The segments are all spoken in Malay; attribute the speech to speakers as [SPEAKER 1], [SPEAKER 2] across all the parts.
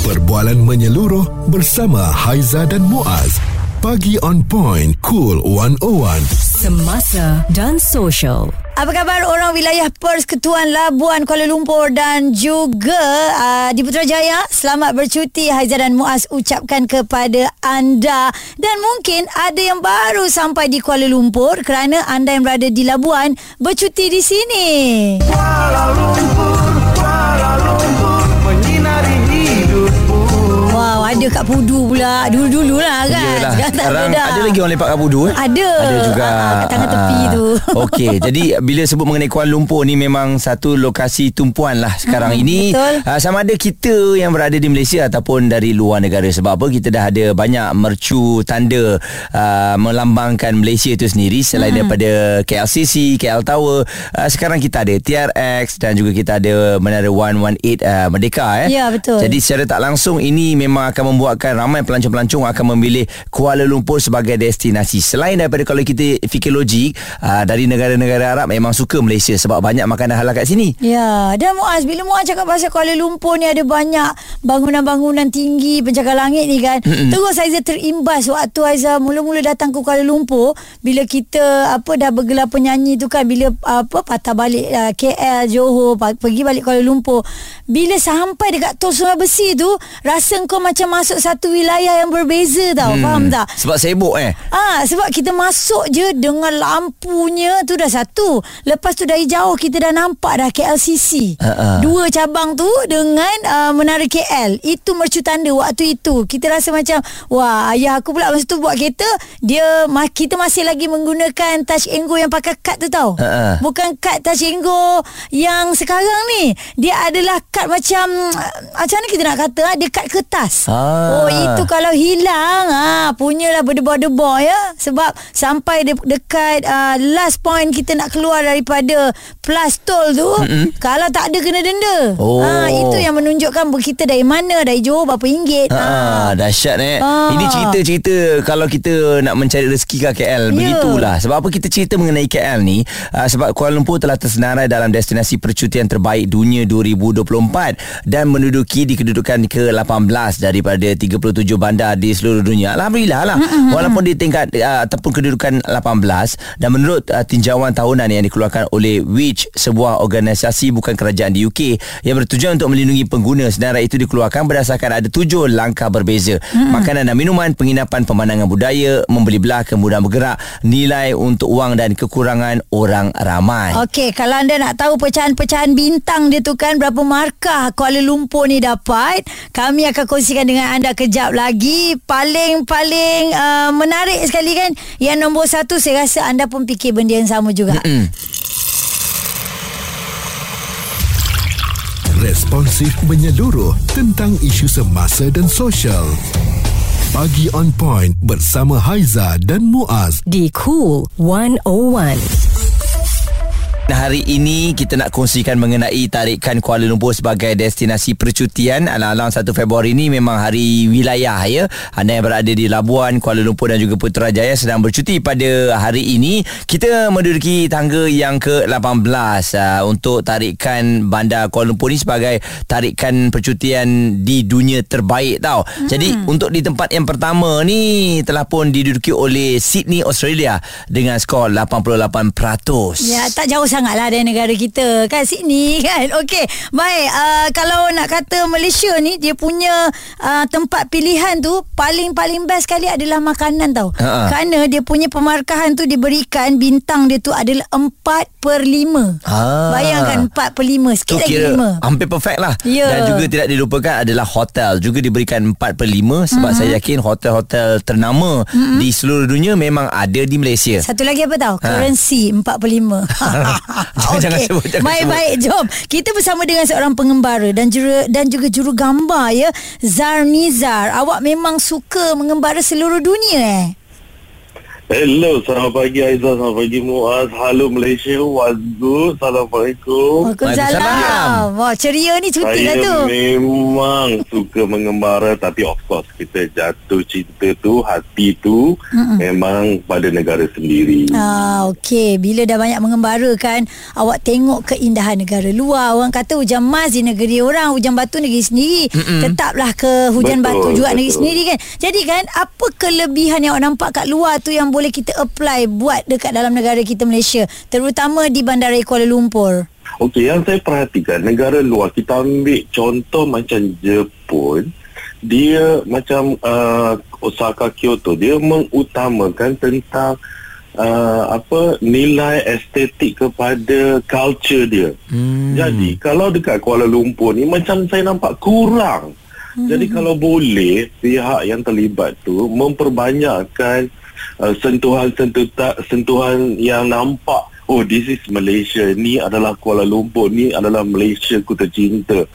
[SPEAKER 1] Perbualan menyeluruh bersama Haiza dan Muaz. Pagi on point, cool 101.
[SPEAKER 2] Semasa dan social.
[SPEAKER 3] Apa khabar orang wilayah Persekutuan Labuan Kuala Lumpur dan juga uh, di Putrajaya? Selamat bercuti Haizah dan Muaz ucapkan kepada anda. Dan mungkin ada yang baru sampai di Kuala Lumpur kerana anda yang berada di Labuan bercuti di sini.
[SPEAKER 4] Kuala Lumpur,
[SPEAKER 3] ada kat Pudu pula. Dulu-dulu lah kan.
[SPEAKER 5] Yelah
[SPEAKER 3] Sekarang tak dah.
[SPEAKER 5] ada lagi orang lepak kat Budu eh?
[SPEAKER 3] Ada.
[SPEAKER 5] Ada juga
[SPEAKER 3] Ah, kat tangan tepi
[SPEAKER 5] Ah.
[SPEAKER 3] tu.
[SPEAKER 5] Okey Jadi bila sebut mengenai Kuala Lumpur ni Memang satu lokasi tumpuan lah Sekarang
[SPEAKER 3] Hmm,
[SPEAKER 5] ini
[SPEAKER 3] betul.
[SPEAKER 5] ah, Sama ada kita yang berada di Malaysia Ataupun dari luar negara Sebab apa Kita dah ada banyak mercu Tanda uh, Melambangkan Malaysia itu sendiri Selain
[SPEAKER 3] Hmm.
[SPEAKER 5] daripada KLCC KL Tower uh, Sekarang kita ada TRX Dan juga kita ada Menara 118 uh, Merdeka eh.
[SPEAKER 3] Ya, betul.
[SPEAKER 5] Jadi secara tak langsung Ini memang akan membuatkan Ramai pelancong-pelancong Akan memilih Kuala Lumpur sebagai destinasi Selain daripada Kalau kita fikir logik uh, Dari negara-negara Arab Memang suka Malaysia Sebab banyak makanan halal kat sini
[SPEAKER 3] Ya, dan Muaz, bila Muaz cakap pasal Kuala Lumpur ni ada banyak bangunan-bangunan tinggi pencakar langit ni kan. Mm-hmm. Terus Aizah terimbas waktu Aizah mula-mula datang ke Kuala Lumpur bila kita apa dah bergelar penyanyi tu kan bila apa patah balik uh, KL, Johor, pergi balik Kuala Lumpur. Bila sampai dekat tol Sungai Besi tu, rasa kau macam masuk satu wilayah yang berbeza tau. Hmm. Faham tak?
[SPEAKER 5] Sebab sibuk eh
[SPEAKER 3] Ah, sebab kita masuk je dengan lampunya tu dah satu. Lepas tu dari jauh kita dah nampak dah KLCC.
[SPEAKER 5] Ha-ha.
[SPEAKER 3] Dua cabang tu dengan uh, menara KL. Itu mercu tanda waktu itu. Kita rasa macam wah, ayah aku pula masa tu buat kereta, dia ma- kita masih lagi menggunakan touch and go yang pakai kad tu tau.
[SPEAKER 5] Ha-ha.
[SPEAKER 3] Bukan kad touch and go yang sekarang ni. Dia adalah kad macam macam mana kita nak kata ah, dia kad kertas.
[SPEAKER 5] Ah.
[SPEAKER 3] Oh, itu kalau hilang ah punyalah berdebar-debar ya sebab sampai de- dekat uh, last point kita nak keluar daripada plus tol tu mm-hmm. kalau tak ada kena denda.
[SPEAKER 5] Oh.
[SPEAKER 3] Ah itu yang menunjukkan kita dari mana dari Johor berapa ringgit.
[SPEAKER 5] Ha, dahsyat eh.
[SPEAKER 3] Ah.
[SPEAKER 5] Ini cerita-cerita kalau kita nak mencari rezeki kat KL
[SPEAKER 3] Ya.
[SPEAKER 5] begitulah. Sebab apa kita cerita mengenai KL ni? Uh, sebab Kuala Lumpur telah tersenarai dalam destinasi percutian terbaik dunia 2024 dan menduduki di kedudukan ke-18 daripada 37 bandar di seluruh dunia. Alhamdulillah lah. Walaupun di tingkat uh, ataupun kedudukan 18 dan menurut uh, tinjauan tahunan yang dikeluarkan oleh WICH sebuah organisasi bukan kerajaan di UK yang bertujuan untuk melindungi pengguna senarai itu dikeluarkan berdasarkan ada tujuh langkah berbeza hmm. makanan dan minuman penginapan pemandangan budaya membeli belah kemudahan bergerak nilai untuk wang dan kekurangan orang ramai
[SPEAKER 3] Okey, kalau anda nak tahu pecahan-pecahan bintang dia tu kan berapa markah Kuala Lumpur ni dapat, kami akan kongsikan dengan anda kejap lagi. Paling-paling uh, menarik sekali kan, yang nombor satu saya rasa anda pun fikir benda yang sama juga.
[SPEAKER 5] Mm.
[SPEAKER 1] Responsif menyeluruh tentang isu semasa dan sosial. Pagi on point bersama Haiza dan Muaz.
[SPEAKER 2] Di Cool 101.
[SPEAKER 5] Hari ini kita nak kongsikan mengenai tarikan Kuala Lumpur sebagai destinasi percutian Alang-alang 1 Februari ini memang hari wilayah ya Anda yang berada di Labuan, Kuala Lumpur dan juga Putrajaya sedang bercuti pada hari ini Kita menduduki tangga yang ke-18 uh, Untuk tarikan bandar Kuala Lumpur ni sebagai tarikan percutian di dunia terbaik tau hmm. Jadi untuk di tempat yang pertama ni telah pun diduduki oleh Sydney, Australia Dengan skor 88%.
[SPEAKER 3] Ya, tak jauh sangat lah dari negara kita kan Sydney kan. Okey, baik. Uh, kalau nak kata Malaysia ni dia punya uh, tempat pilihan tu paling-paling best sekali adalah makanan tau.
[SPEAKER 5] Ha-ha.
[SPEAKER 3] Kerana dia punya pemarkahan tu diberikan bintang dia tu adalah 4 per 5.
[SPEAKER 5] Ah.
[SPEAKER 3] Bayangkan 4 per 5. Sikit
[SPEAKER 5] Tu
[SPEAKER 3] lagi
[SPEAKER 5] kira
[SPEAKER 3] 5.
[SPEAKER 5] hampir perfect lah
[SPEAKER 3] Ya.
[SPEAKER 5] Dan juga tidak dilupakan adalah hotel Juga diberikan 4 per 5 Sebab
[SPEAKER 3] Mm-hmm.
[SPEAKER 5] saya yakin hotel-hotel ternama mm-hmm. Di seluruh dunia memang ada di Malaysia
[SPEAKER 3] Satu lagi apa tahu?
[SPEAKER 5] Ha.
[SPEAKER 3] Currency 4 per 5.
[SPEAKER 5] Jangan- jangan sebut, jangan
[SPEAKER 3] Baik-baik, jom. Kita bersama dengan seorang pengembara dan juru, dan juga juru gambar ya. Zar Nizar. Awak memang suka mengembara seluruh dunia eh?
[SPEAKER 6] Hello, selamat pagi Aizah, selamat pagi Muaz. Halo Malaysia, what's good? Assalamualaikum.
[SPEAKER 3] Waalaikumsalam. Wah, ceria ni cuti lah tu.
[SPEAKER 6] Saya memang suka mengembara tapi of course kita jatuh cinta tu, hati tu Mm-mm. memang pada negara sendiri.
[SPEAKER 3] Ah, okey. Bila dah banyak mengembara kan, awak tengok keindahan negara luar. Orang kata hujan mas di negeri orang, hujan batu negeri sendiri. Mm-mm. Tetaplah ke hujan
[SPEAKER 6] Betul,
[SPEAKER 3] batu juga
[SPEAKER 6] betul.
[SPEAKER 3] negeri sendiri kan. Jadi kan, apa kelebihan yang awak nampak kat luar tu yang boleh kita apply buat dekat dalam negara kita Malaysia, terutama di bandara Kuala Lumpur?
[SPEAKER 6] Okey, yang saya perhatikan negara luar kita ambil contoh macam Jepun, dia macam uh, Osaka Kyoto, dia mengutamakan tentang uh, apa nilai estetik kepada culture dia. Hmm. Jadi kalau dekat Kuala Lumpur ni macam saya nampak kurang. Hmm. Jadi kalau boleh pihak yang terlibat tu memperbanyakkan uh, sentuhan-sentuhan sentuhan yang nampak oh this is Malaysia ni adalah Kuala Lumpur ni adalah Malaysia ku tercinta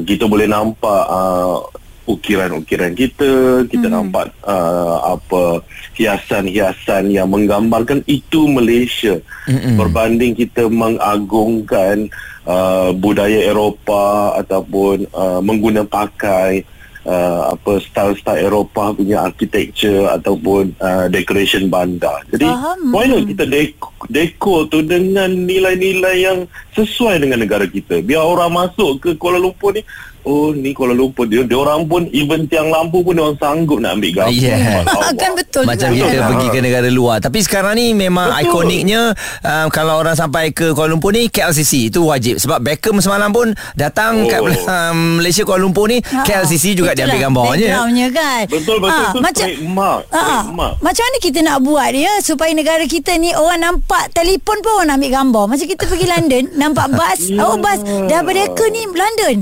[SPEAKER 6] kita boleh nampak uh, ukiran-ukiran kita kita hmm. nampak uh, apa hiasan-hiasan yang menggambarkan itu Malaysia hmm. berbanding kita mengagungkan uh, budaya Eropah ataupun uh, mengguna pakai uh, apa style-style Eropah punya architecture ataupun uh, decoration bandar. Jadi
[SPEAKER 3] Faham.
[SPEAKER 6] why not kita deko, deko tu dengan nilai-nilai yang sesuai dengan negara kita. Biar orang masuk ke Kuala Lumpur ni Oh ni Kuala Lumpur dia, dia orang pun even tiang lampu pun dia orang sanggup nak ambil gambar.
[SPEAKER 5] Yeah.
[SPEAKER 3] Kan betul
[SPEAKER 5] Macam
[SPEAKER 3] juga.
[SPEAKER 5] kita
[SPEAKER 6] Betul.
[SPEAKER 5] pergi ke negara luar Tapi sekarang ni memang
[SPEAKER 6] Betul.
[SPEAKER 5] ikoniknya um, Kalau orang sampai ke Kuala Lumpur ni KLCC Itu wajib Sebab Beckham semalam pun Datang
[SPEAKER 6] Oh.
[SPEAKER 5] kat um, Malaysia Kuala Lumpur ni
[SPEAKER 3] Ha,
[SPEAKER 5] KLCC juga dia
[SPEAKER 3] itulah
[SPEAKER 5] ambil gambarnya
[SPEAKER 3] Backgroundnya kan.
[SPEAKER 6] Betul betul
[SPEAKER 3] Ah,
[SPEAKER 6] tu
[SPEAKER 3] macam
[SPEAKER 6] trademark,
[SPEAKER 3] Ah,
[SPEAKER 6] trademark.
[SPEAKER 3] macam mana kita nak buat ya supaya negara kita ni orang nampak telefon pun orang nak ambil gambar. Macam kita pergi London nampak bas,
[SPEAKER 6] Ya.
[SPEAKER 3] oh bas dah berdeka ni London.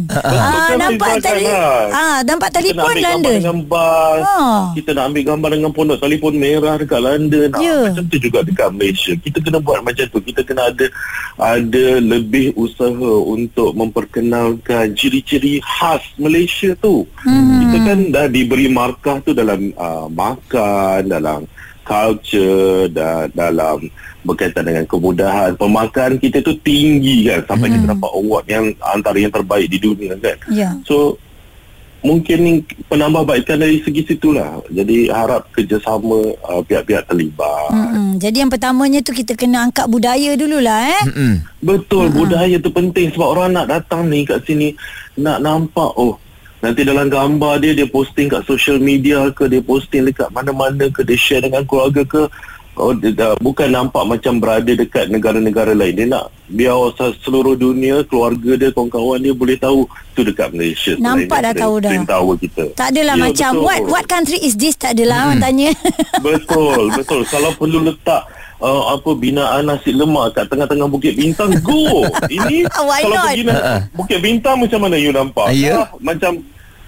[SPEAKER 3] Ah, nampak
[SPEAKER 6] kan?
[SPEAKER 3] ah nampak
[SPEAKER 6] Kita nak
[SPEAKER 3] telefon
[SPEAKER 6] ambil gambar
[SPEAKER 3] London.
[SPEAKER 6] dengan bas
[SPEAKER 3] Ah.
[SPEAKER 6] Kita nak ambil gambar dengan pondok telefon merah dekat London
[SPEAKER 3] Ya.
[SPEAKER 6] ah, Macam tu juga dekat Malaysia Kita kena buat macam tu Kita kena ada Ada lebih usaha Untuk memperkenalkan Ciri-ciri khas Malaysia tu hmm. Kita kan dah diberi markah tu Dalam uh, makan Dalam culture dan dalam berkaitan dengan kemudahan pemakan kita tu tinggi kan sampai hmm. kita dapat award yang antara yang terbaik di dunia kan
[SPEAKER 3] Ya.
[SPEAKER 6] So mungkin ni penambahbaikan dari segi situlah. Jadi harap kerjasama uh, pihak-pihak terlibat. Hmm.
[SPEAKER 3] Mm-mm. Jadi yang pertamanya tu kita kena angkat budaya dululah eh.
[SPEAKER 5] Mm-mm.
[SPEAKER 6] Betul, budaya tu penting sebab orang nak datang ni kat sini nak nampak oh nanti dalam gambar dia dia posting kat social media ke dia posting dekat mana-mana ke dia share dengan keluarga ke oh dia dah, bukan nampak macam berada dekat negara-negara lain dia nak biar se- seluruh dunia keluarga dia kawan-kawan dia boleh tahu tu dekat Malaysia
[SPEAKER 3] Nampak dah tahu dah.
[SPEAKER 6] Tower kita
[SPEAKER 3] Tak adalah
[SPEAKER 6] Ya,
[SPEAKER 3] macam
[SPEAKER 6] betul.
[SPEAKER 3] what what country is this tak adalah orang tanya.
[SPEAKER 6] Betul, betul. Kalau perlu letak uh, apa binaan nasi lemak kat tengah-tengah Bukit Bintang, go. Ini
[SPEAKER 3] Why
[SPEAKER 6] kalau
[SPEAKER 3] not?
[SPEAKER 6] pergi na- Bukit Bintang macam mana you nampak?
[SPEAKER 5] Ah, ya?
[SPEAKER 6] Ah, macam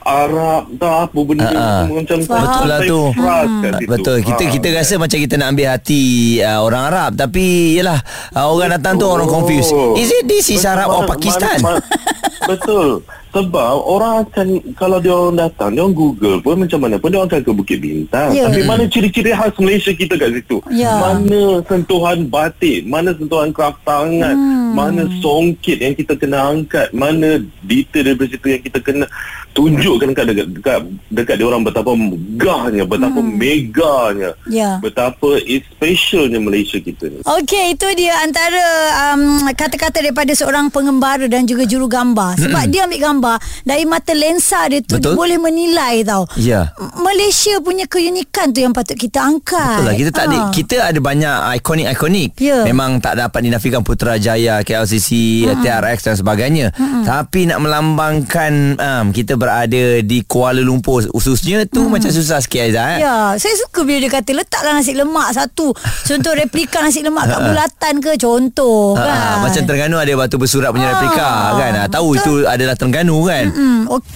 [SPEAKER 6] Arab dah apa benda
[SPEAKER 5] ah.
[SPEAKER 6] uh macam
[SPEAKER 3] Faham.
[SPEAKER 5] Betul lah tu.
[SPEAKER 6] kat situ.
[SPEAKER 5] Betul kita
[SPEAKER 6] Ah.
[SPEAKER 5] kita rasa macam kita nak ambil hati uh, orang Arab tapi yalah uh, orang datang tu orang confused. Is it this is
[SPEAKER 6] Betul,
[SPEAKER 5] Arab or Pakistan?
[SPEAKER 6] mana- mana- betul. Sebab orang akan kalau dia orang datang, dia orang Google pun macam mana pun dia orang akan ke Bukit Bintang.
[SPEAKER 3] Ya.
[SPEAKER 6] Tapi mana ciri-ciri khas Malaysia kita kat situ?
[SPEAKER 3] Ya.
[SPEAKER 6] Mana sentuhan batik, mana sentuhan kraft tangan,
[SPEAKER 3] Hmm.
[SPEAKER 6] mana songkit yang kita kena angkat, mana detail daripada situ yang kita kena tunjukkan kat dekat dekat, dekat dia orang betapa megahnya, betapa meganya,
[SPEAKER 3] Ya.
[SPEAKER 6] betapa specialnya Malaysia kita ni.
[SPEAKER 3] Okey, itu dia antara um, kata-kata daripada seorang pengembara dan juga juru gambar. Sebab dia ambil gambar dari mata lensa dia tu
[SPEAKER 5] Betul.
[SPEAKER 3] dia boleh menilai tau. M- Malaysia punya keunikan tu yang patut kita angkat.
[SPEAKER 5] Betul lah kita tak ada
[SPEAKER 3] Ah.
[SPEAKER 5] kita ada banyak ikonik-ikonik.
[SPEAKER 3] Ya.
[SPEAKER 5] Memang tak dapat dinafikan Putrajaya, KLCC,
[SPEAKER 3] Hmm.
[SPEAKER 5] TRX dan sebagainya. Tapi nak melambangkan um, kita berada di Kuala Lumpur khususnya tu macam susah sikit Aizah eh.
[SPEAKER 3] Hmm. Ya, saya suka bila dia kata letaklah nasi lemak satu. Contoh replika nasi lemak kat bulatan ke contoh
[SPEAKER 5] Ah,
[SPEAKER 3] kan.
[SPEAKER 5] macam Terengganu ada batu bersurat punya
[SPEAKER 3] Ah,
[SPEAKER 5] replika kan. Ah, tahu
[SPEAKER 3] betul.
[SPEAKER 5] itu adalah Terengganu kan.
[SPEAKER 3] Hmm, okey.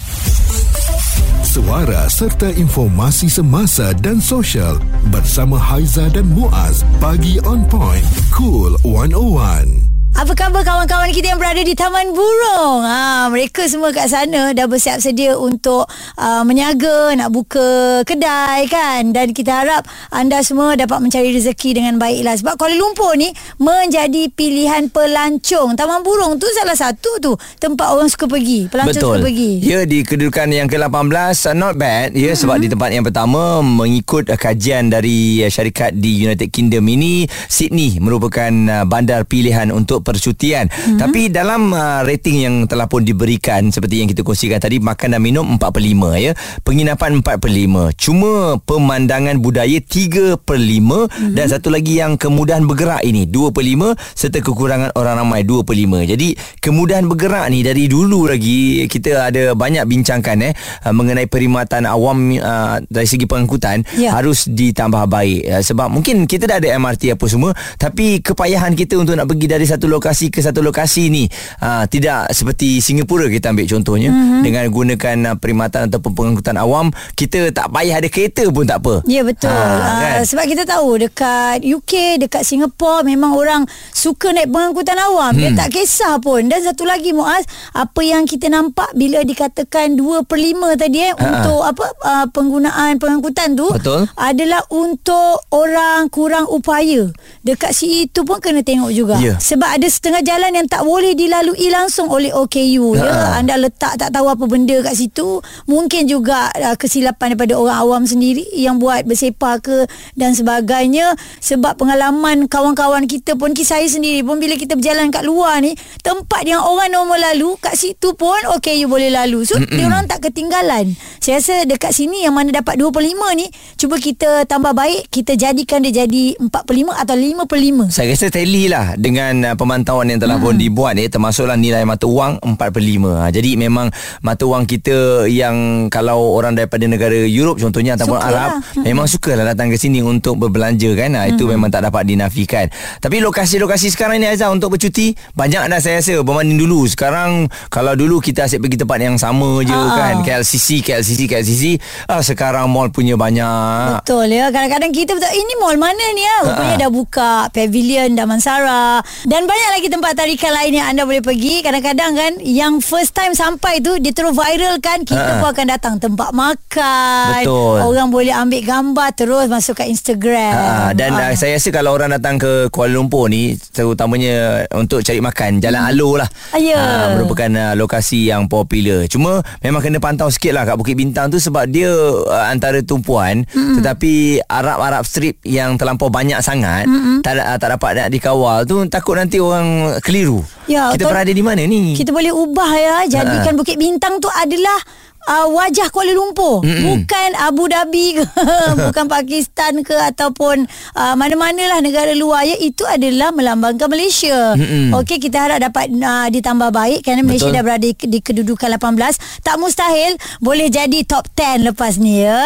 [SPEAKER 1] Suara serta informasi semasa dan sosial bersama Haiza dan Muaz. Pagi on point. Cool 101.
[SPEAKER 3] Apa khabar kawan-kawan kita yang berada di Taman Burung? Ha, mereka semua kat sana dah bersiap sedia untuk uh, menyaga, nak buka kedai kan. Dan kita harap anda semua dapat mencari rezeki dengan baiklah. Sebab Kuala Lumpur ni menjadi pilihan pelancong. Taman Burung tu salah satu tu tempat orang suka pergi. Pelancong
[SPEAKER 5] Betul.
[SPEAKER 3] suka pergi.
[SPEAKER 5] Ya di kedudukan yang ke-18 uh, not bad ya mm-hmm. sebab di tempat yang pertama mengikut uh, kajian dari uh, syarikat di United Kingdom ini Sydney merupakan uh, bandar pilihan untuk percutian. Mm-hmm. Tapi dalam uh, rating yang telah pun diberikan seperti yang kita kongsikan tadi makan dan minum 4 per 5 ya. Penginapan 4 per 5. Cuma pemandangan budaya 3 per 5 mm-hmm. dan satu lagi yang kemudahan bergerak ini 2 per 5 serta kekurangan orang ramai 2 per 5. Jadi kemudahan bergerak ni dari dulu lagi kita ada banyak bincangkan eh uh, mengenai perkhidmatan awam uh, dari segi pengangkutan
[SPEAKER 3] Ya.
[SPEAKER 5] harus ditambah baik uh, sebab mungkin kita dah ada MRT apa semua tapi kepayahan kita untuk nak pergi dari satu lokasi ke satu lokasi ni uh, tidak seperti Singapura kita ambil contohnya mm-hmm. dengan gunakan uh, perkhidmatan ataupun pengangkutan awam kita tak payah ada kereta pun tak apa
[SPEAKER 3] Ya betul
[SPEAKER 5] Ha,
[SPEAKER 3] ha,
[SPEAKER 5] kan?
[SPEAKER 3] uh, Sebab kita tahu Dekat UK Dekat Singapura Memang orang Suka naik pengangkutan awam hmm. Dia tak kisah pun Dan satu lagi Muaz Apa yang kita nampak Bila dikatakan 2 per 5 tadi eh,
[SPEAKER 5] Ha,
[SPEAKER 3] Untuk apa uh, Penggunaan pengangkutan tu
[SPEAKER 5] Betul.
[SPEAKER 3] Adalah untuk Orang kurang upaya Dekat situ pun Kena tengok juga
[SPEAKER 5] Ya.
[SPEAKER 3] Sebab ada setengah jalan Yang tak boleh dilalui langsung Oleh OKU ya.
[SPEAKER 5] Ha.
[SPEAKER 3] Anda letak tak tahu apa benda kat situ Mungkin juga uh, Kesilapan daripada orang awam sendiri Yang buat bersepah ke Dan sebagainya Sebab pengalaman Kawan-kawan kita pun saya sendiri pun Bila kita berjalan kat luar ni Tempat yang orang normal lalu Kat situ pun you boleh lalu So Mm-mm. dia orang tak ketinggalan Saya rasa dekat sini Yang mana dapat 2 per 5 ni Cuba kita tambah baik Kita jadikan dia jadi 4 per 5 Atau 5 per 5
[SPEAKER 5] Saya rasa tally lah dengan uh, pemantauan yang telah hmm. pun dibuat ni termasuklah nilai mata wang 4 per 5. Ha, jadi memang mata wang kita yang kalau orang daripada negara Europe contohnya ataupun
[SPEAKER 3] Sukalah.
[SPEAKER 5] Arab
[SPEAKER 3] Hmm.
[SPEAKER 5] memang sukalah datang ke sini untuk berbelanja kan. Ha, itu memang tak dapat dinafikan. Tapi lokasi-lokasi sekarang ni Aizah untuk bercuti banyak dah saya rasa berbanding dulu. Sekarang kalau dulu kita asyik pergi tempat yang sama je
[SPEAKER 3] ha.
[SPEAKER 5] kan. KLCC, KLCC, KLCC. Ah, sekarang mall punya banyak.
[SPEAKER 3] Betul ya Kadang-kadang kita betul Ini mall mana ni ya Rupanya
[SPEAKER 5] Ha-ha.
[SPEAKER 3] dah buka Pavilion Damansara Dan banyak lagi tempat tarikan lain Yang anda boleh pergi Kadang-kadang kan Yang first time sampai tu Dia terus viral kan Kita
[SPEAKER 5] Ha-ha.
[SPEAKER 3] pun akan datang Tempat makan
[SPEAKER 5] Betul.
[SPEAKER 3] Orang boleh ambil gambar Terus masuk kat Instagram
[SPEAKER 5] Ha, dan
[SPEAKER 3] Ah.
[SPEAKER 5] uh, saya rasa kalau orang datang ke Kuala Lumpur ni terutamanya untuk cari makan Jalan hmm. Alor lah.
[SPEAKER 3] Ya.
[SPEAKER 5] Ah, merupakan uh, lokasi yang popular. Cuma memang kena pantau sikit lah kat Bukit Bintang tu sebab dia uh, antara tumpuan hmm. tetapi Arab-Arab strip yang terlampau banyak sangat hmm. tak uh, tak dapat nak dikawal tu takut nanti orang keliru.
[SPEAKER 3] Ya,
[SPEAKER 5] Kita berada di mana ni?
[SPEAKER 3] Kita boleh ubah ya Jadikan
[SPEAKER 5] Ha.
[SPEAKER 3] Bukit Bintang tu adalah Uh, wajah Kuala Lumpur
[SPEAKER 5] Mm-mm.
[SPEAKER 3] bukan Abu Dhabi ke bukan Pakistan ke ataupun uh, mana-manalah negara luar ya itu adalah melambangkan Malaysia. Okey kita harap dapat uh, ditambah baik kerana Malaysia
[SPEAKER 5] Betul.
[SPEAKER 3] dah berada di, di kedudukan 18 tak mustahil boleh jadi top 10 lepas ni ya.